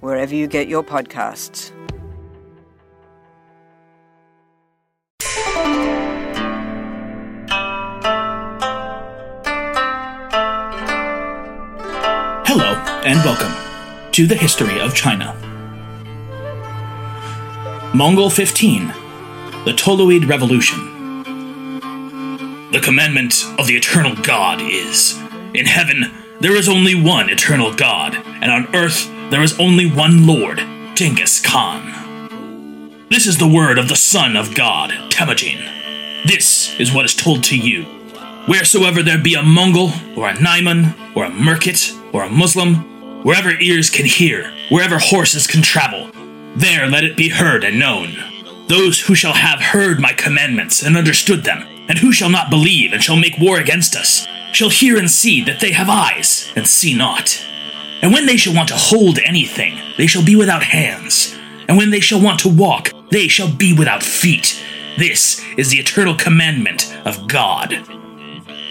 wherever you get your podcasts. Hello, and welcome to the history of China. Mongol 15 The Toluid Revolution. The commandment of the eternal God is In heaven, there is only one eternal God, and on earth, there is only one Lord, Genghis Khan. This is the word of the Son of God, Temujin. This is what is told to you. Wheresoever there be a Mongol, or a Naiman, or a Merkit, or a Muslim, wherever ears can hear, wherever horses can travel, there let it be heard and known. Those who shall have heard my commandments and understood them, and who shall not believe and shall make war against us, shall hear and see that they have eyes and see not. And when they shall want to hold anything, they shall be without hands. And when they shall want to walk, they shall be without feet. This is the eternal commandment of God.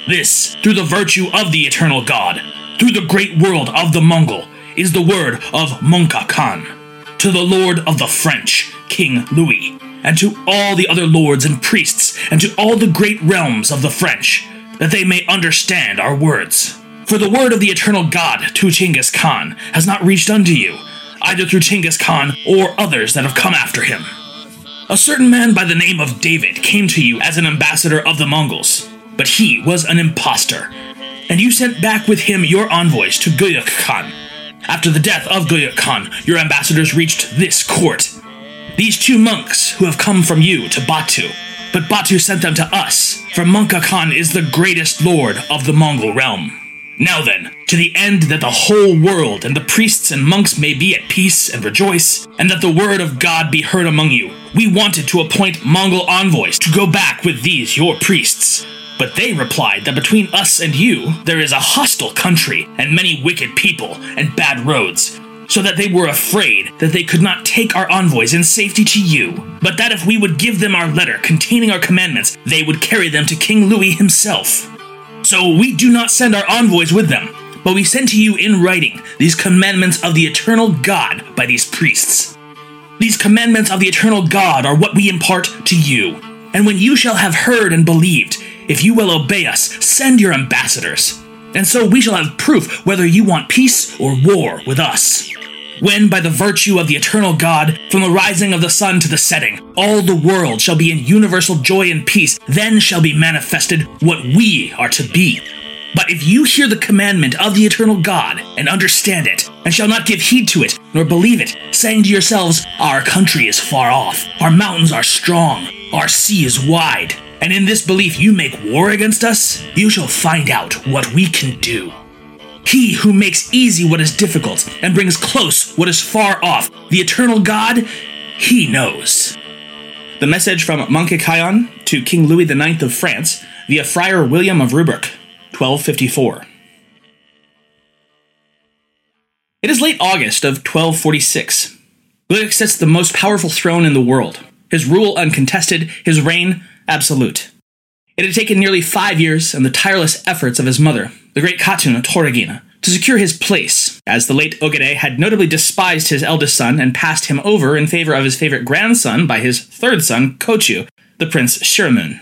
This, through the virtue of the eternal God, through the great world of the Mongol, is the word of Mongka Khan. To the Lord of the French, King Louis, and to all the other lords and priests, and to all the great realms of the French, that they may understand our words. For the word of the eternal God to Genghis Khan has not reached unto you, either through Genghis Khan or others that have come after him. A certain man by the name of David came to you as an ambassador of the Mongols, but he was an impostor. And you sent back with him your envoys to Guyuk Khan. After the death of Guyuk Khan, your ambassadors reached this court. These two monks who have come from you to Batu, but Batu sent them to us, for Mongka Khan is the greatest lord of the Mongol realm. Now then, to the end that the whole world and the priests and monks may be at peace and rejoice, and that the word of God be heard among you, we wanted to appoint Mongol envoys to go back with these your priests. But they replied that between us and you there is a hostile country, and many wicked people, and bad roads, so that they were afraid that they could not take our envoys in safety to you, but that if we would give them our letter containing our commandments, they would carry them to King Louis himself. So we do not send our envoys with them, but we send to you in writing these commandments of the eternal God by these priests. These commandments of the eternal God are what we impart to you. And when you shall have heard and believed, if you will obey us, send your ambassadors. And so we shall have proof whether you want peace or war with us. When, by the virtue of the eternal God, from the rising of the sun to the setting, all the world shall be in universal joy and peace, then shall be manifested what we are to be. But if you hear the commandment of the eternal God, and understand it, and shall not give heed to it, nor believe it, saying to yourselves, Our country is far off, our mountains are strong, our sea is wide, and in this belief you make war against us, you shall find out what we can do. He who makes easy what is difficult and brings close what is far off, the eternal God, he knows. The message from Mongke Khayan to King Louis IX of France via Friar William of Rubruck, 1254. It is late August of 1246. Guyuk sits the most powerful throne in the world. His rule uncontested, his reign absolute. It had taken nearly five years and the tireless efforts of his mother, the great Khatun Toregene, to secure his place, as the late Ogedei had notably despised his eldest son and passed him over in favor of his favorite grandson by his third son, Kochu, the Prince Shiremun.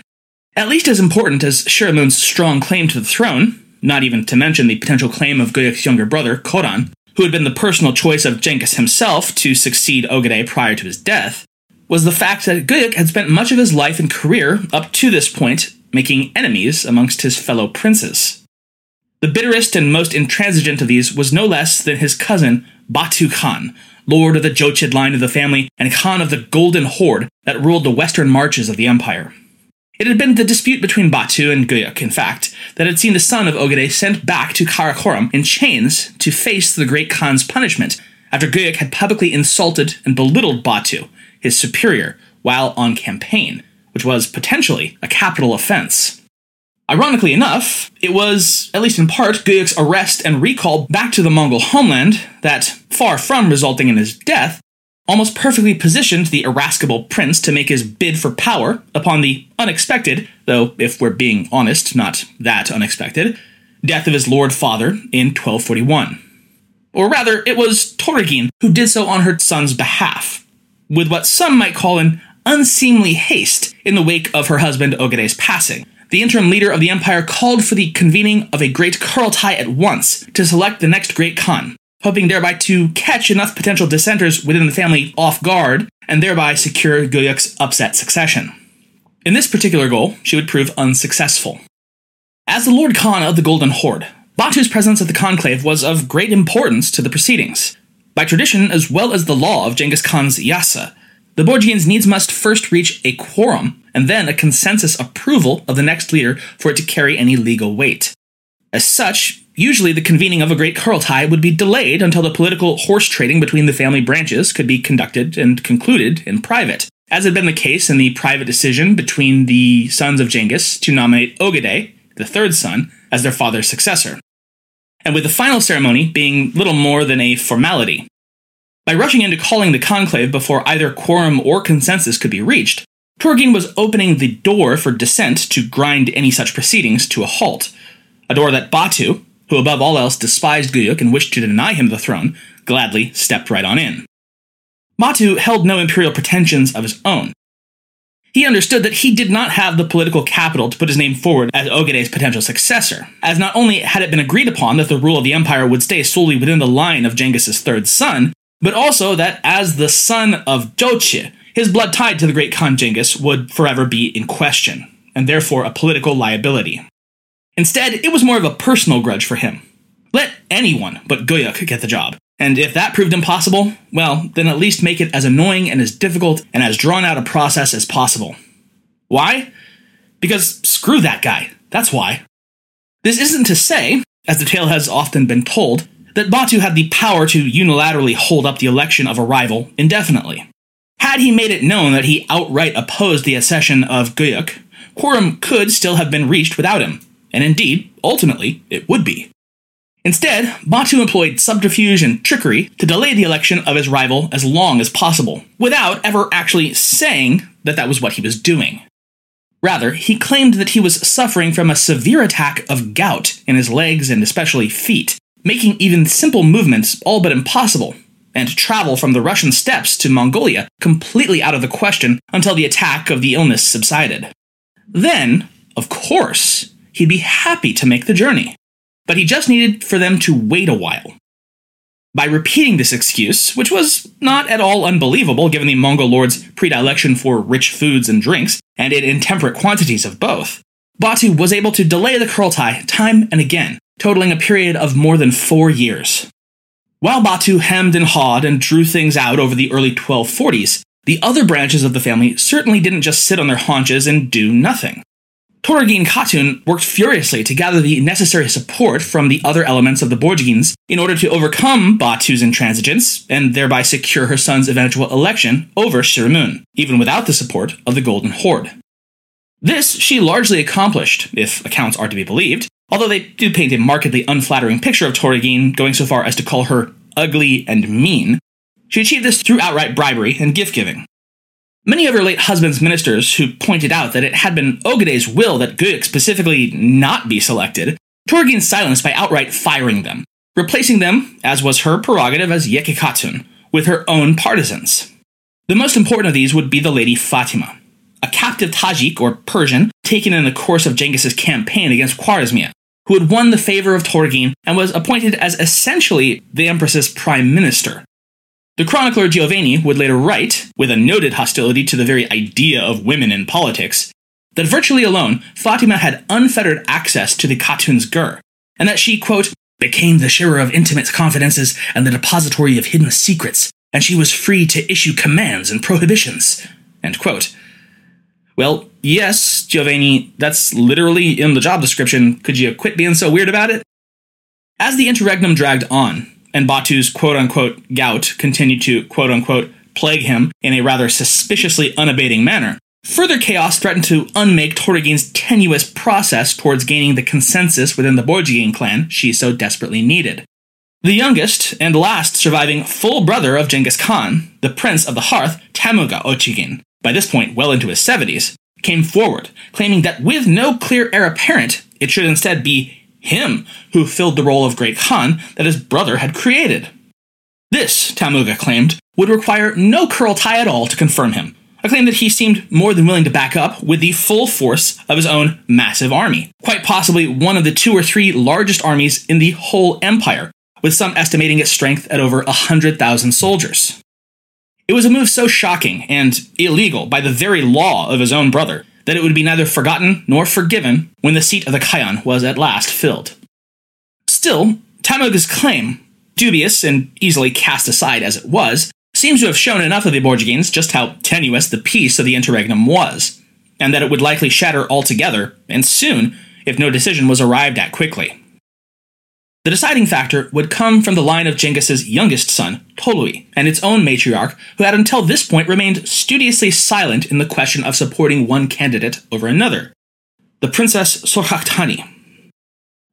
At least as important as Shiremun's strong claim to the throne, not even to mention the potential claim of Guyuk's younger brother, Koran, who had been the personal choice of Genghis himself to succeed Ogedei prior to his death, was the fact that Guyuk had spent much of his life and career up to this point making enemies amongst his fellow princes. The bitterest and most intransigent of these was no less than his cousin, Batu Khan, lord of the Jochid line of the family and Khan of the Golden Horde that ruled the western marches of the empire. It had been the dispute between Batu and Guyuk, in fact, that had seen the son of Ogedei sent back to Karakorum in chains to face the great Khan's punishment, after Guyuk had publicly insulted and belittled Batu, his superior, while on campaign, which was potentially a capital offense. Ironically enough, it was, at least in part, Guyuk's arrest and recall back to the Mongol homeland that, far from resulting in his death, almost perfectly positioned the irascible prince to make his bid for power upon the unexpected, though, if we're being honest, not that unexpected, death of his lord father in 1241. Or rather, it was Toregene who did so on her son's behalf, with what some might call an unseemly haste in the wake of her husband Ogedei's passing the interim leader of the empire called for the convening of a great Kurultai at once to select the next great Khan, hoping thereby to catch enough potential dissenters within the family off guard and thereby secure Guyuk's upset succession. In this particular goal, she would prove unsuccessful. As the Lord Khan of the Golden Horde, Batu's presence at the conclave was of great importance to the proceedings. By tradition, as well as the law of Genghis Khan's Yasa, the Borjigins needs must first reach a quorum and then a consensus approval of the next leader for it to carry any legal weight. As such, usually the convening of a great Kurultai would be delayed until the political horse trading between the family branches could be conducted and concluded in private, as had been the case in the private decision between the sons of Genghis to nominate Ogedei, the third son, as their father's successor. And with the final ceremony being little more than a formality, by rushing into calling the conclave before either quorum or consensus could be reached, Toregene was opening the door for dissent to grind any such proceedings to a halt. A door that Batu, who above all else despised Guyuk and wished to deny him the throne, gladly stepped right on in. Batu held no imperial pretensions of his own. He understood that he did not have the political capital to put his name forward as Ogedei's potential successor, as not only had it been agreed upon that the rule of the empire would stay solely within the line of Genghis's third son, but also that as the son of Jochi, his blood tied to the great Khan Genghis would forever be in question, and therefore a political liability. Instead, it was more of a personal grudge for him. Let anyone but Guyuk get the job, and if that proved impossible, well, then at least make it as annoying and as difficult and as drawn out a process as possible. Why? Because screw that guy. That's why. This isn't to say, as the tale has often been told, that Batu had the power to unilaterally hold up the election of a rival indefinitely. Had he made it known that he outright opposed the accession of Guyuk, quorum could still have been reached without him, and indeed, ultimately, it would be. Instead, Batu employed subterfuge and trickery to delay the election of his rival as long as possible, without ever actually saying that that was what he was doing. Rather, he claimed that he was suffering from a severe attack of gout in his legs and especially feet, making even simple movements all but impossible, and travel from the Russian steppes to Mongolia completely out of the question until the attack of the illness subsided. Then, of course, he'd be happy to make the journey, but he just needed for them to wait a while. By repeating this excuse, which was not at all unbelievable given the Mongol lord's predilection for rich foods and drinks, and in intemperate quantities of both, Batu was able to delay the Kurultai time and again, totaling a period of more than four years. While Batu hemmed and hawed and drew things out over the early 1240s, the other branches of the family certainly didn't just sit on their haunches and do nothing. Toregene Khatun worked furiously to gather the necessary support from the other elements of the Borjigins in order to overcome Batu's intransigence and thereby secure her son's eventual election over Shiremun, even without the support of the Golden Horde. This she largely accomplished, if accounts are to be believed, although they do paint a markedly unflattering picture of Toregene, going so far as to call her ugly and mean. She achieved this through outright bribery and gift giving. Many of her late husband's ministers who pointed out that it had been Ogedei's will that Guyuk specifically not be selected, Toregene silenced by outright firing them, replacing them, as was her prerogative as Yekikatun, with her own partisans. The most important of these would be the Lady Fatima, a captive Tajik or Persian taken in the course of Genghis's campaign against Khwarezmia, who had won the favor of Toregene and was appointed as essentially the Empress's prime minister. The chronicler Juvayni would later write, with a noted hostility to the very idea of women in politics, that virtually alone, Fatima had unfettered access to the Khatun's gur, and that she, quote, became the sharer of intimate confidences and the depository of hidden secrets, and she was free to issue commands and prohibitions, end quote. Well, yes, Juvayni, that's literally in the job description. Could you quit being so weird about it? As the interregnum dragged on, and Batu's quote unquote gout continued to quote unquote plague him in a rather suspiciously unabating manner, further chaos threatened to unmake Toregene's tenuous process towards gaining the consensus within the Borjigin clan she so desperately needed. The youngest and last surviving full brother of Genghis Khan, the Prince of the Hearth, Temuge Otchigin, by this point well into his 70s, came forward, claiming that with no clear heir apparent, it should instead be him who filled the role of Great Khan that his brother had created. This, Temuge claimed, would require no Kurultai at all to confirm him, a claim that he seemed more than willing to back up with the full force of his own massive army, quite possibly one of the two or three largest armies in the whole empire, with some estimating its strength at over 100,000 soldiers. It was a move so shocking and illegal by the very law of his own brother that it would be neither forgotten nor forgiven when the seat of the Khayan was at last filled. Still, Temuge's claim, dubious and easily cast aside as it was, seems to have shown enough of the Borjigins just how tenuous the peace of the interregnum was, and that it would likely shatter altogether, and soon, if no decision was arrived at quickly. The deciding factor would come from the line of Genghis's youngest son, Tolui, and its own matriarch, who had until this point remained studiously silent in the question of supporting one candidate over another the Princess Sorkhakhtani.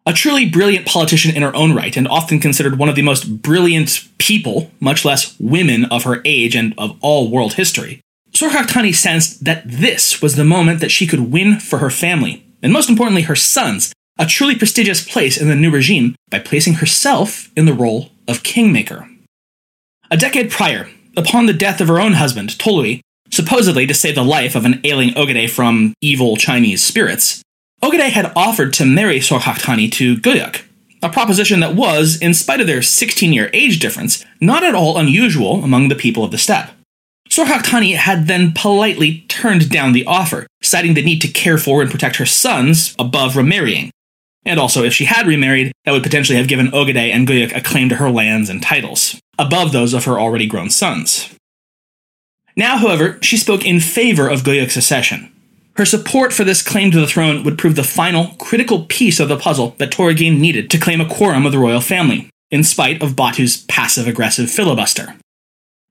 A truly brilliant politician in her own right, and often considered one of the most brilliant people, much less women of her age and of all world history, Sorkhakhtani sensed that this was the moment that she could win for her family, and most importantly, her sons, a truly prestigious place in the new regime by placing herself in the role of kingmaker. A decade prior, upon the death of her own husband, Tolui, supposedly to save the life of an ailing Ogedei from evil Chinese spirits, Ogedei had offered to marry Sorkhakhtani to Guyuk, a proposition that was, in spite of their 16 year age difference, not at all unusual among the people of the steppe. Sorkhakhtani had then politely turned down the offer, citing the need to care for and protect her sons above remarrying, and also, if she had remarried, that would potentially have given Ogedei and Guyuk a claim to her lands and titles, above those of her already grown sons. Now, however, she spoke in favor of Guyuk's accession. Her support for this claim to the throne would prove the final, critical piece of the puzzle that Toregene needed to claim a quorum of the royal family, in spite of Batu's passive aggressive filibuster.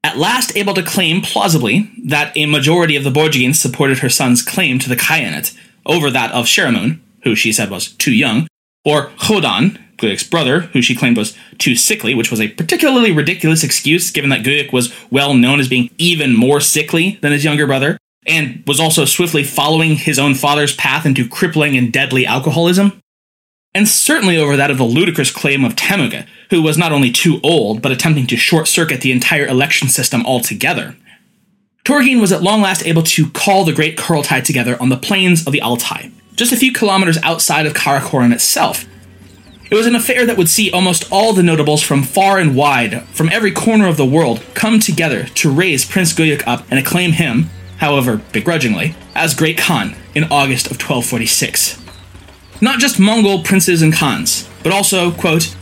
At last able to claim plausibly that a majority of the Borjigins supported her son's claim to the Khayanate over that of Shiremun, who she said was too young, or Khodan, Guyuk's brother, who she claimed was too sickly, which was a particularly ridiculous excuse given that Guyuk was well known as being even more sickly than his younger brother, and was also swiftly following his own father's path into crippling and deadly alcoholism. And certainly over that of the ludicrous claim of Temuge, who was not only too old, but attempting to short circuit the entire election system altogether. Toregene was at long last able to call the great Kurultai together on the plains of the Altai, just a few kilometers outside of Karakorum itself. It was an affair that would see almost all the notables from far and wide, from every corner of the world, come together to raise Prince Guyuk up and acclaim him, however begrudgingly, as Great Khan in August of 1246. Not just Mongol princes and khans, but also, quote,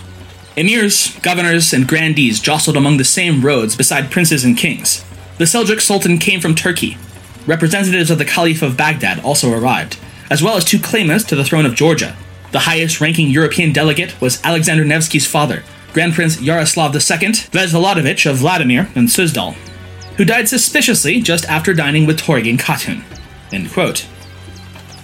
emirs, governors, and grandees jostled among the same roads beside princes and kings. The Seljuk Sultan came from Turkey. Representatives of the Caliph of Baghdad also arrived, as well as two claimants to the throne of Georgia. The highest ranking European delegate was Alexander Nevsky's father, Grand Prince Yaroslav II Vsevolodovich of Vladimir and Suzdal, who died suspiciously just after dining with Toregene Khatun.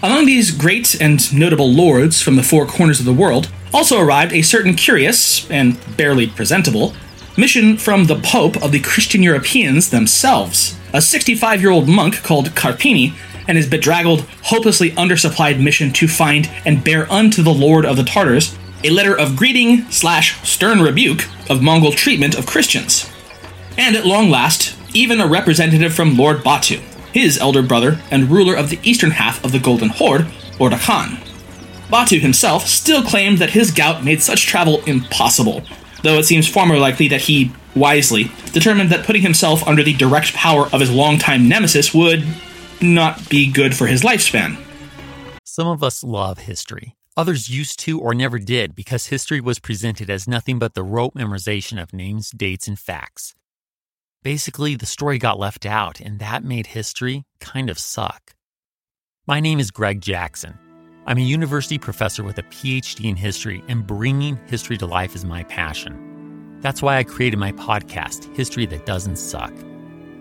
Among these great and notable lords from the four corners of the world also arrived a certain curious, and barely presentable, mission from the Pope of the Christian Europeans themselves, a 65 year old monk called Carpini and his bedraggled, hopelessly undersupplied mission to find and bear unto the Lord of the Tartars a letter of greeting slash stern rebuke of Mongol treatment of Christians. And at long last, even a representative from Lord Batu, his elder brother and ruler of the eastern half of the Golden Horde, Orda Khan. Batu himself still claimed that his gout made such travel impossible, though it seems far more likely that he, wisely, determined that putting himself under the direct power of his longtime nemesis would not be good for his lifespan. Some of us love history. Others used to or never did because history was presented as nothing but the rote memorization of names, dates, and facts. Basically, the story got left out, and that made history kind of suck. My name is Greg Jackson. I'm a university professor with a PhD in history, and bringing history to life is my passion. That's why I created my podcast, History That Doesn't Suck.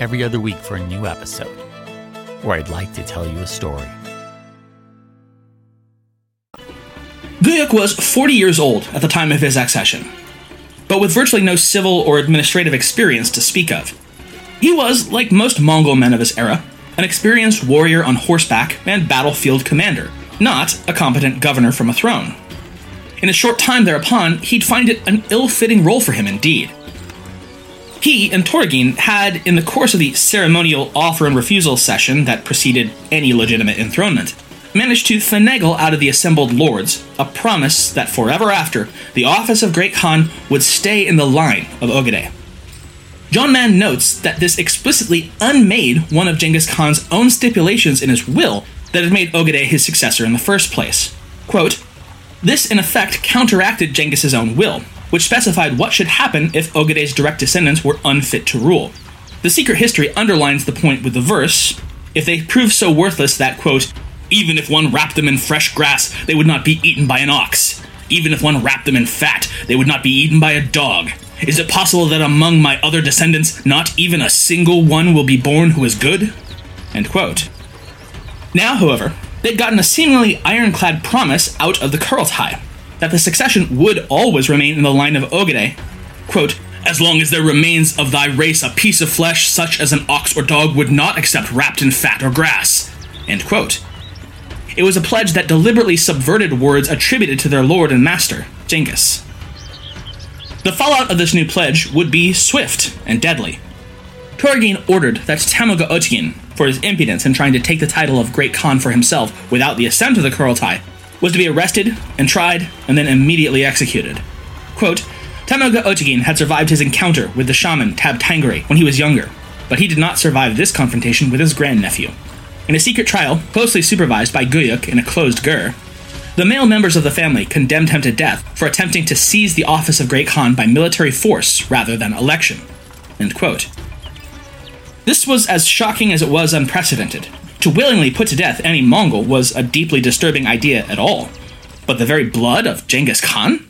every other week for a new episode, where I'd like to tell you a story. Guyuk was 40 years old at the time of his accession, but with virtually no civil or administrative experience to speak of. He was, like most Mongol men of his era, an experienced warrior on horseback and battlefield commander, not a competent governor from a throne. In a short time thereupon, he'd find it an ill fitting role for him indeed. He and Toregene had, in the course of the ceremonial offer and refusal session that preceded any legitimate enthronement, managed to finagle out of the assembled lords a promise that forever after, the office of Great Khan would stay in the line of Ogedei. John Man notes that this explicitly unmade one of Genghis Khan's own stipulations in his will that had made Ogedei his successor in the first place. Quote, this in effect counteracted Genghis's own will, which specified what should happen if Ogedei's direct descendants were unfit to rule. The secret history underlines the point with the verse if they prove so worthless that, quote, even if one wrapped them in fresh grass, they would not be eaten by an ox. Even if one wrapped them in fat, they would not be eaten by a dog. Is it possible that among my other descendants, not even a single one will be born who is good? End quote. Now, however, they'd gotten a seemingly ironclad promise out of the Kurultai that the succession would always remain in the line of Ogedei. Quote, as long as there remains of thy race a piece of flesh such as an ox or dog would not accept wrapped in fat or grass. End quote. It was a pledge that deliberately subverted words attributed to their lord and master, Genghis. The fallout of this new pledge would be swift and deadly. Toregene ordered that Temuge Otchigin, for his impudence in trying to take the title of Great Khan for himself without the assent of the Kurultai, was to be arrested and tried and then immediately executed. Quote, Temuge Otchigin had survived his encounter with the shaman Teb Tengri when he was younger, but he did not survive this confrontation with his grandnephew. In a secret trial, closely supervised by Guyuk in a closed gur, the male members of the family condemned him to death for attempting to seize the office of Great Khan by military force rather than election. This was as shocking as it was unprecedented, to willingly put to death any Mongol was a deeply disturbing idea at all. But the very blood of Genghis Khan?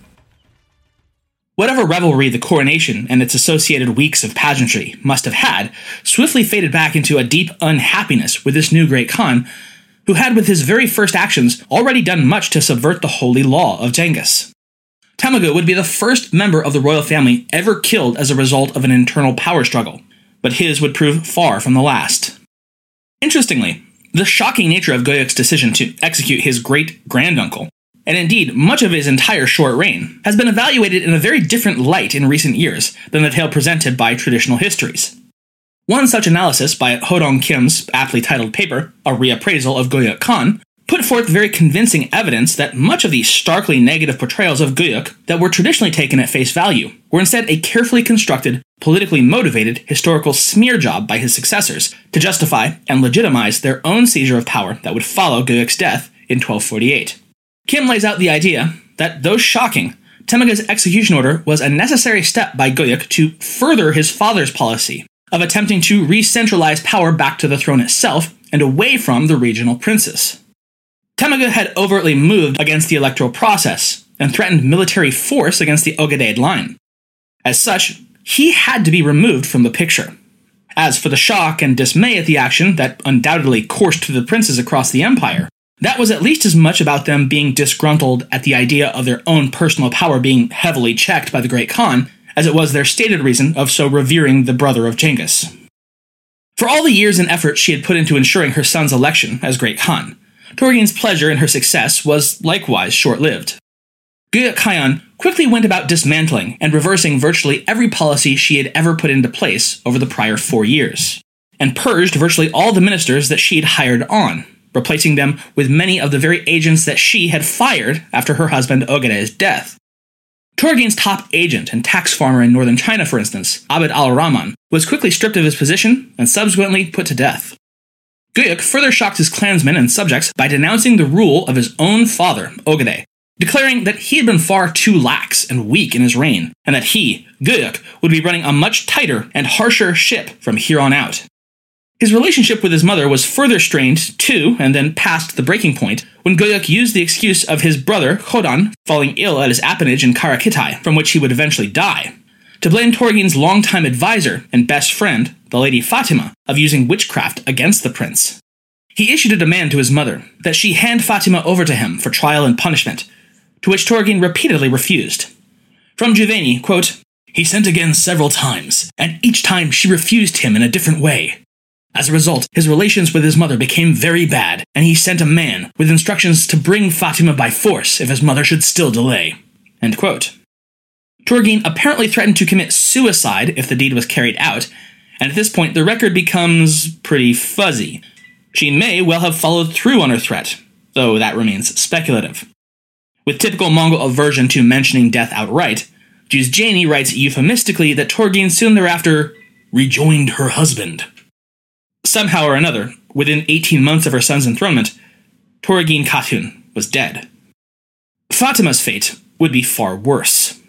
Whatever revelry the coronation and its associated weeks of pageantry must have had swiftly faded back into a deep unhappiness with this new great Khan, who had with his very first actions already done much to subvert the holy law of Genghis. Temuge would be the first member of the royal family ever killed as a result of an internal power struggle, but his would prove far from the last. Interestingly, the shocking nature of Guyuk's decision to execute his great granduncle, and indeed much of his entire short reign, has been evaluated in a very different light in recent years than the tale presented by traditional histories. One such analysis by Hodong Kim's aptly titled paper, A Reappraisal of Guyuk Khan, put forth very convincing evidence that much of the starkly negative portrayals of Guyuk that were traditionally taken at face value were instead a carefully constructed, politically motivated historical smear job by his successors to justify and legitimize their own seizure of power that would follow Guyuk's death in 1248. Kim lays out the idea that, though shocking, Temuge's execution order was a necessary step by Guyuk to further his father's policy of attempting to re centralize power back to the throne itself and away from the regional princes. Temuga had overtly moved against the electoral process and threatened military force against the Ogedeid line. As such, he had to be removed from the picture. As for the shock and dismay at the action that undoubtedly coursed through the princes across the empire, that was at least as much about them being disgruntled at the idea of their own personal power being heavily checked by the Great Khan as it was their stated reason of so revering the brother of Genghis. For all the years and effort she had put into ensuring her son's election as Great Khan, Toregene's pleasure in her success was likewise short lived. Guyuk Khayan quickly went about dismantling and reversing virtually every policy she had ever put into place over the prior four years, and purged virtually all the ministers that she had hired on, replacing them with many of the very agents that she had fired after her husband Ogedei's death. Toregene's top agent and tax farmer in northern China, for instance, Abd al Rahman, was quickly stripped of his position and subsequently put to death. Guyuk further shocked his clansmen and subjects by denouncing the rule of his own father, Ogedei, declaring that he had been far too lax and weak in his reign, and that he, Guyuk, would be running a much tighter and harsher ship from here on out. His relationship with his mother was further strained to, and then past the breaking point, when Guyuk used the excuse of his brother, Khodan, falling ill at his appanage in Karakitai, from which he would eventually die, to blame Toregene's longtime advisor and best friend, the Lady Fatima, of using witchcraft against the prince. He issued a demand to his mother that she hand Fatima over to him for trial and punishment, to which Toregene repeatedly refused. From Juvayni, quote, He sent again several times, and each time she refused him in a different way. As a result, his relations with his mother became very bad, and he sent a man with instructions to bring Fatima by force if his mother should still delay. End quote. Toregene apparently threatened to commit suicide if the deed was carried out, and at this point the record becomes pretty fuzzy. She may well have followed through on her threat, though that remains speculative. With typical Mongol aversion to mentioning death outright, Juzjani writes euphemistically that Toregene soon thereafter rejoined her husband. Somehow or another, within 18 months of her son's enthronement, Toregene Khatun was dead. Fatima's fate would be far worse.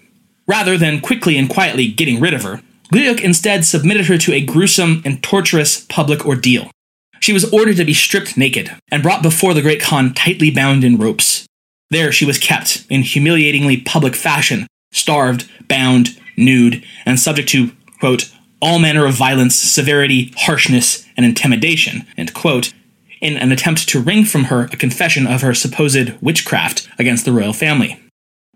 Rather than quickly and quietly getting rid of her, Guyuk instead submitted her to a gruesome and torturous public ordeal. She was ordered to be stripped naked and brought before the Great Khan tightly bound in ropes. There she was kept, in humiliatingly public fashion, starved, bound, nude, and subject to, quote, all manner of violence, severity, harshness, and intimidation, quote, in an attempt to wring from her a confession of her supposed witchcraft against the royal family.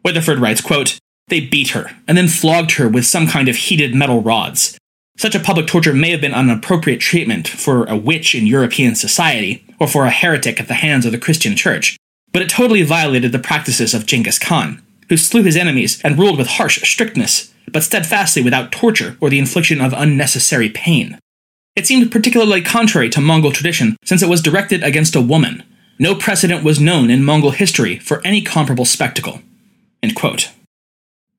Weatherford writes, quote, They beat her, and then flogged her with some kind of heated metal rods. Such a public torture may have been an appropriate treatment for a witch in European society, or for a heretic at the hands of the Christian church, but it totally violated the practices of Genghis Khan, who slew his enemies and ruled with harsh strictness, but steadfastly without torture or the infliction of unnecessary pain. It seemed particularly contrary to Mongol tradition since it was directed against a woman. No precedent was known in Mongol history for any comparable spectacle.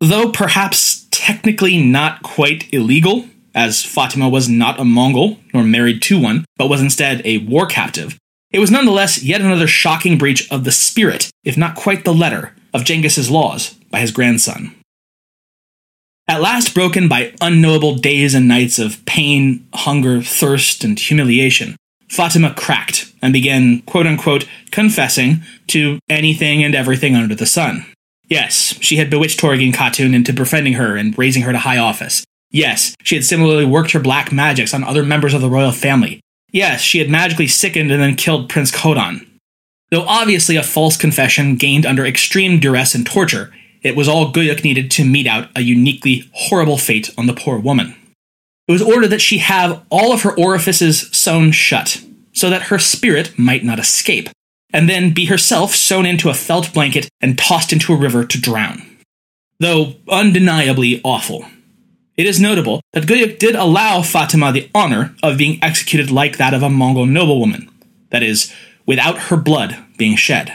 Though perhaps technically not quite illegal, as Fatima was not a Mongol nor married to one, but was instead a war captive, it was nonetheless yet another shocking breach of the spirit, if not quite the letter, of Genghis's laws by his grandson. At last broken by unknowable days and nights of pain, hunger, thirst, and humiliation, Fatima cracked and began, quote unquote, confessing to anything and everything under the sun. Yes, she had bewitched Toregene Khatun into befriending her and raising her to high office. Yes, she had similarly worked her black magics on other members of the royal family. Yes, she had magically sickened and then killed Prince Khodan. Though obviously a false confession gained under extreme duress and torture, it was all Guyuk needed to mete out a uniquely horrible fate on the poor woman. It was ordered that she have all of her orifices sewn shut, so that her spirit might not escape, and then be herself sewn into a felt blanket and tossed into a river to drown. Though undeniably awful. It is notable that Guyuk did allow Fatima the honor of being executed like that of a Mongol noblewoman, that is, without her blood being shed.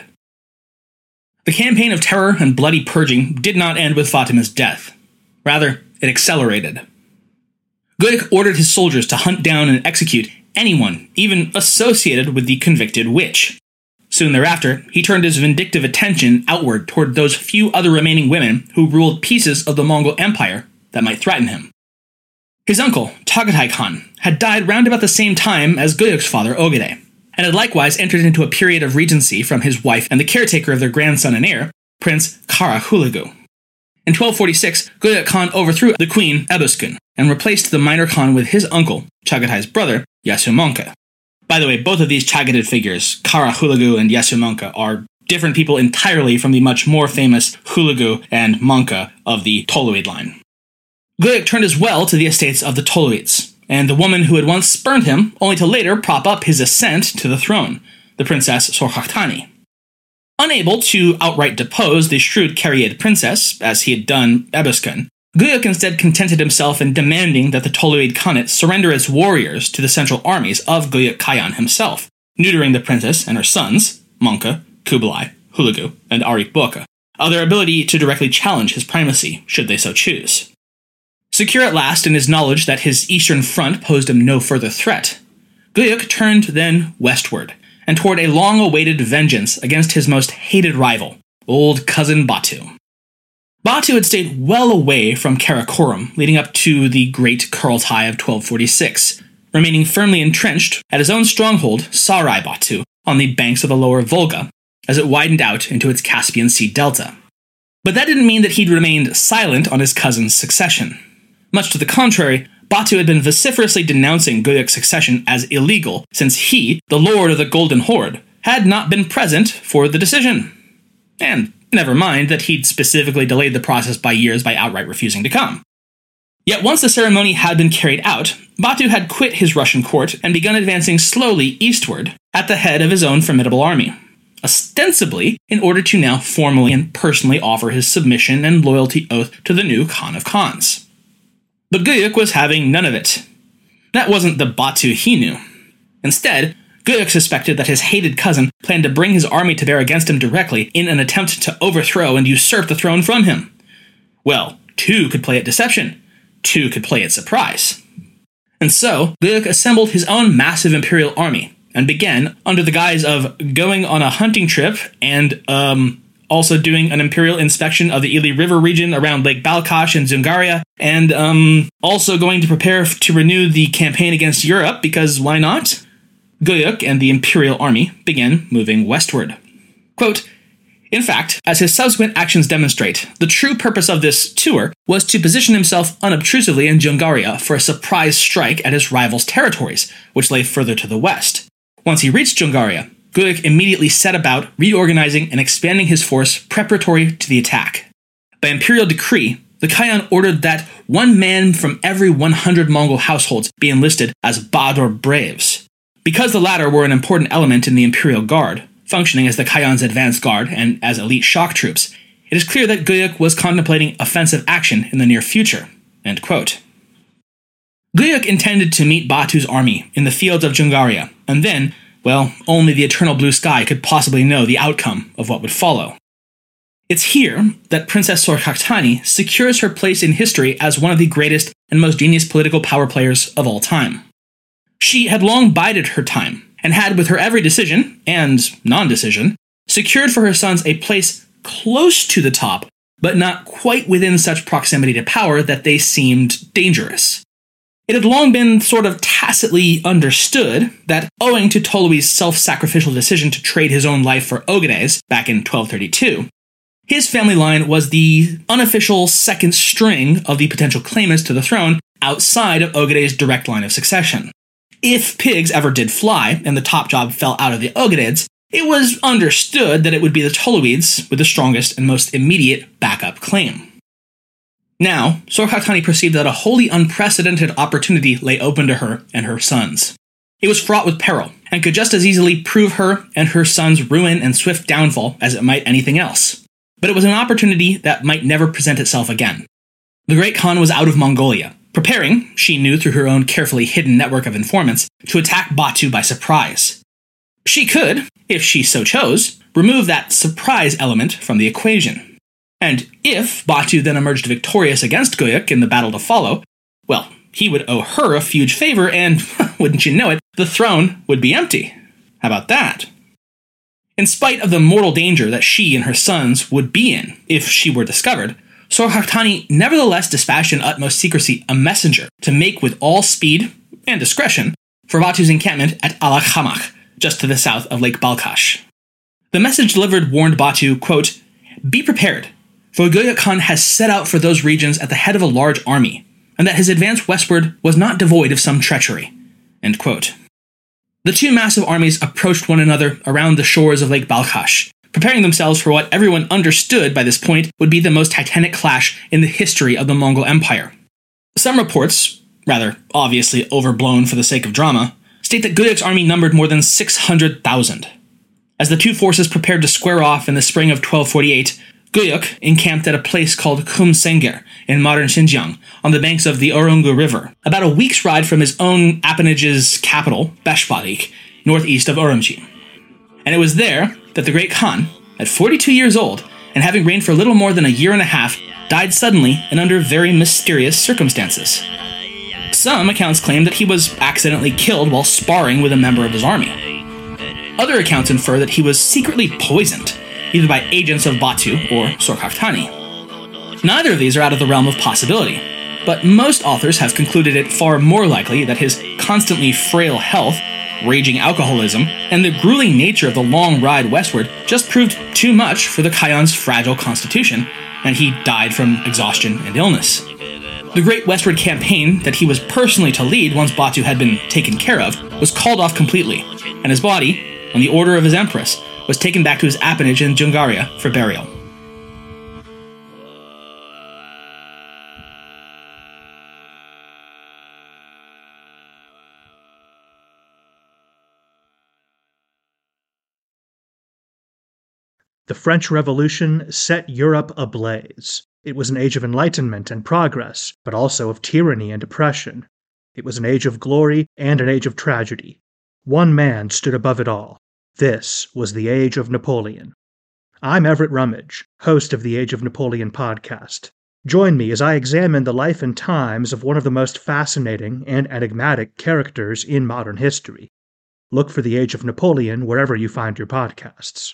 The campaign of terror and bloody purging did not end with Fatima's death. Rather, it accelerated. Guyuk ordered his soldiers to hunt down and execute anyone, even associated with the convicted witch. Soon thereafter, he turned his vindictive attention outward toward those few other remaining women who ruled pieces of the Mongol Empire that might threaten him. His uncle, Chagatai Khan, had died round about the same time as Guyuk's father, Ogedei and had likewise entered into a period of regency from his wife and the caretaker of their grandson and heir, Prince Kara Hulagu. In 1246, Guyuk Khan overthrew the queen Ebuskun and replaced the minor Khan with his uncle, Chagatai's brother, Yasumonka. By the way, both of these Chagatai figures, Kara Hulagu and Yasumonka, are different people entirely from the much more famous Hulagu and Monka of the Toluid line. Guyuk turned as well to the estates of the Toluids, and the woman who had once spurned him, only to later prop up his ascent to the throne, the Princess Sorkhakhtani. Unable to outright depose the shrewd Kerait princess, as he had done Ebuskun, Guyuk instead contented himself in demanding that the Toluid Khanate surrender its warriors to the central armies of Guyuk Khayan himself, neutering the princess and her sons, Monka, Kublai, Hulagu, and Ariq Boke, of their ability to directly challenge his primacy, should they so choose. Secure at last in his knowledge that his eastern front posed him no further threat, Guyuk turned then westward, and toward a long awaited vengeance against his most hated rival, old cousin Batu. Batu had stayed well away from Karakorum leading up to the Great Kurultai of 1246, remaining firmly entrenched at his own stronghold, Sarai Batu, on the banks of the lower Volga, as it widened out into its Caspian Sea delta. But that didn't mean that he'd remained silent on his cousin's succession. Much to the contrary, Batu had been vociferously denouncing Guyuk's succession as illegal, since he, the lord of the Golden Horde, had not been present for the decision. And never mind that he'd specifically delayed the process by years by outright refusing to come. Yet once the ceremony had been carried out, Batu had quit his Russian court and begun advancing slowly eastward at the head of his own formidable army, ostensibly in order to now formally and personally offer his submission and loyalty oath to the new Khan of Khans. But Guyuk was having none of it. That wasn't the Batu he knew. Instead, Guyuk suspected that his hated cousin planned to bring his army to bear against him directly in an attempt to overthrow and usurp the throne from him. Well, two could play at deception, two could play at surprise. And so, Guyuk assembled his own massive imperial army and began, under the guise of going on a hunting trip and, um, also doing an imperial inspection of the Ili River region around Lake Balkhash and Dzungaria, and um, also going to prepare to renew the campaign against Europe because why not? Guyuk and the imperial army began moving westward. Quote, in fact, as his subsequent actions demonstrate, the true purpose of this tour was to position himself unobtrusively in Dzungaria for a surprise strike at his rival's territories, which lay further to the west. Once he reached Dzungaria, Guyuk immediately set about reorganizing and expanding his force preparatory to the attack. By imperial decree, the Khayan ordered that one man from every 100 Mongol households be enlisted as Bahadur Braves. Because the latter were an important element in the Imperial Guard, functioning as the Khayan's advance guard and as elite shock troops, it is clear that Guyuk was contemplating offensive action in the near future. Guyuk intended to meet Batu's army in the fields of Dzungaria, and then well, only the eternal blue sky could possibly know the outcome of what would follow. It's here that Princess Sorkhakhtani secures her place in history as one of the greatest and most genius political power players of all time. She had long bided her time, and had, with her every decision, and non decision, secured for her sons a place close to the top, but not quite within such proximity to power that they seemed dangerous. It had long been sort of tacitly understood that, owing to Tolui's self sacrificial decision to trade his own life for Ogedei's back in 1232, his family line was the unofficial second string of the potential claimants to the throne outside of Ogedei's direct line of succession. If pigs ever did fly and the top job fell out of the Ogedeids, it was understood that it would be the Toluids with the strongest and most immediate backup claim. Now, Sorkhakhtani perceived that a wholly unprecedented opportunity lay open to her and her sons. It was fraught with peril, and could just as easily prove her and her sons' ruin and swift downfall as it might anything else. But it was an opportunity that might never present itself again. The Great Khan was out of Mongolia, preparing, she knew through her own carefully hidden network of informants, to attack Batu by surprise. She could, if she so chose, remove that surprise element from the equation. And if Batu then emerged victorious against Guyuk in the battle to follow, well, he would owe her a huge favor, and, wouldn't you know it, the throne would be empty. How about that? In spite of the mortal danger that she and her sons would be in if she were discovered, Sorkhakhtani nevertheless dispatched in utmost secrecy a messenger to make with all speed and discretion for Batu's encampment at Alakhamach, just to the south of Lake Balkhash. The message delivered warned Batu, quote, Be prepared Guyuk Khan has set out for those regions at the head of a large army, and that his advance westward was not devoid of some treachery. The two massive armies approached one another around the shores of Lake Balkhash, preparing themselves for what everyone understood by this point would be the most titanic clash in the history of the Mongol Empire. Some reports, rather obviously overblown for the sake of drama, state that Guyuk's army numbered more than 600,000. As the two forces prepared to square off in the spring of 1248, Guyuk encamped at a place called Kumsenger in modern Xinjiang on the banks of the Urungu River, about a week's ride from his own appanage's capital, Beshbalik, northeast of Urumqi. And it was there that the great Khan, at 42 years old, and having reigned for little more than a year and a half, died suddenly and under very mysterious circumstances. Some accounts claim that he was accidentally killed while sparring with a member of his army. Other accounts infer that he was secretly poisoned, either by agents of Batu or Sorkhakhtani. Neither of these are out of the realm of possibility, but most authors have concluded it far more likely that his constantly frail health, raging alcoholism, and the grueling nature of the long ride westward just proved too much for the Khaghan's fragile constitution, and he died from exhaustion and illness. The Great Westward Campaign that he was personally to lead once Batu had been taken care of was called off completely, and his body, on the order of his empress, was taken back to his appanage in Dzungaria for burial. The French Revolution set Europe ablaze. It was an age of enlightenment and progress, but also of tyranny and oppression. It was an age of glory and an age of tragedy. One man stood above it all. This was the age of Napoleon. I'm Everett Rummage, host of the Age of Napoleon podcast. Join me as I examine the life and times of one of the most fascinating and enigmatic characters in modern history. Look for the Age of Napoleon wherever you find your podcasts.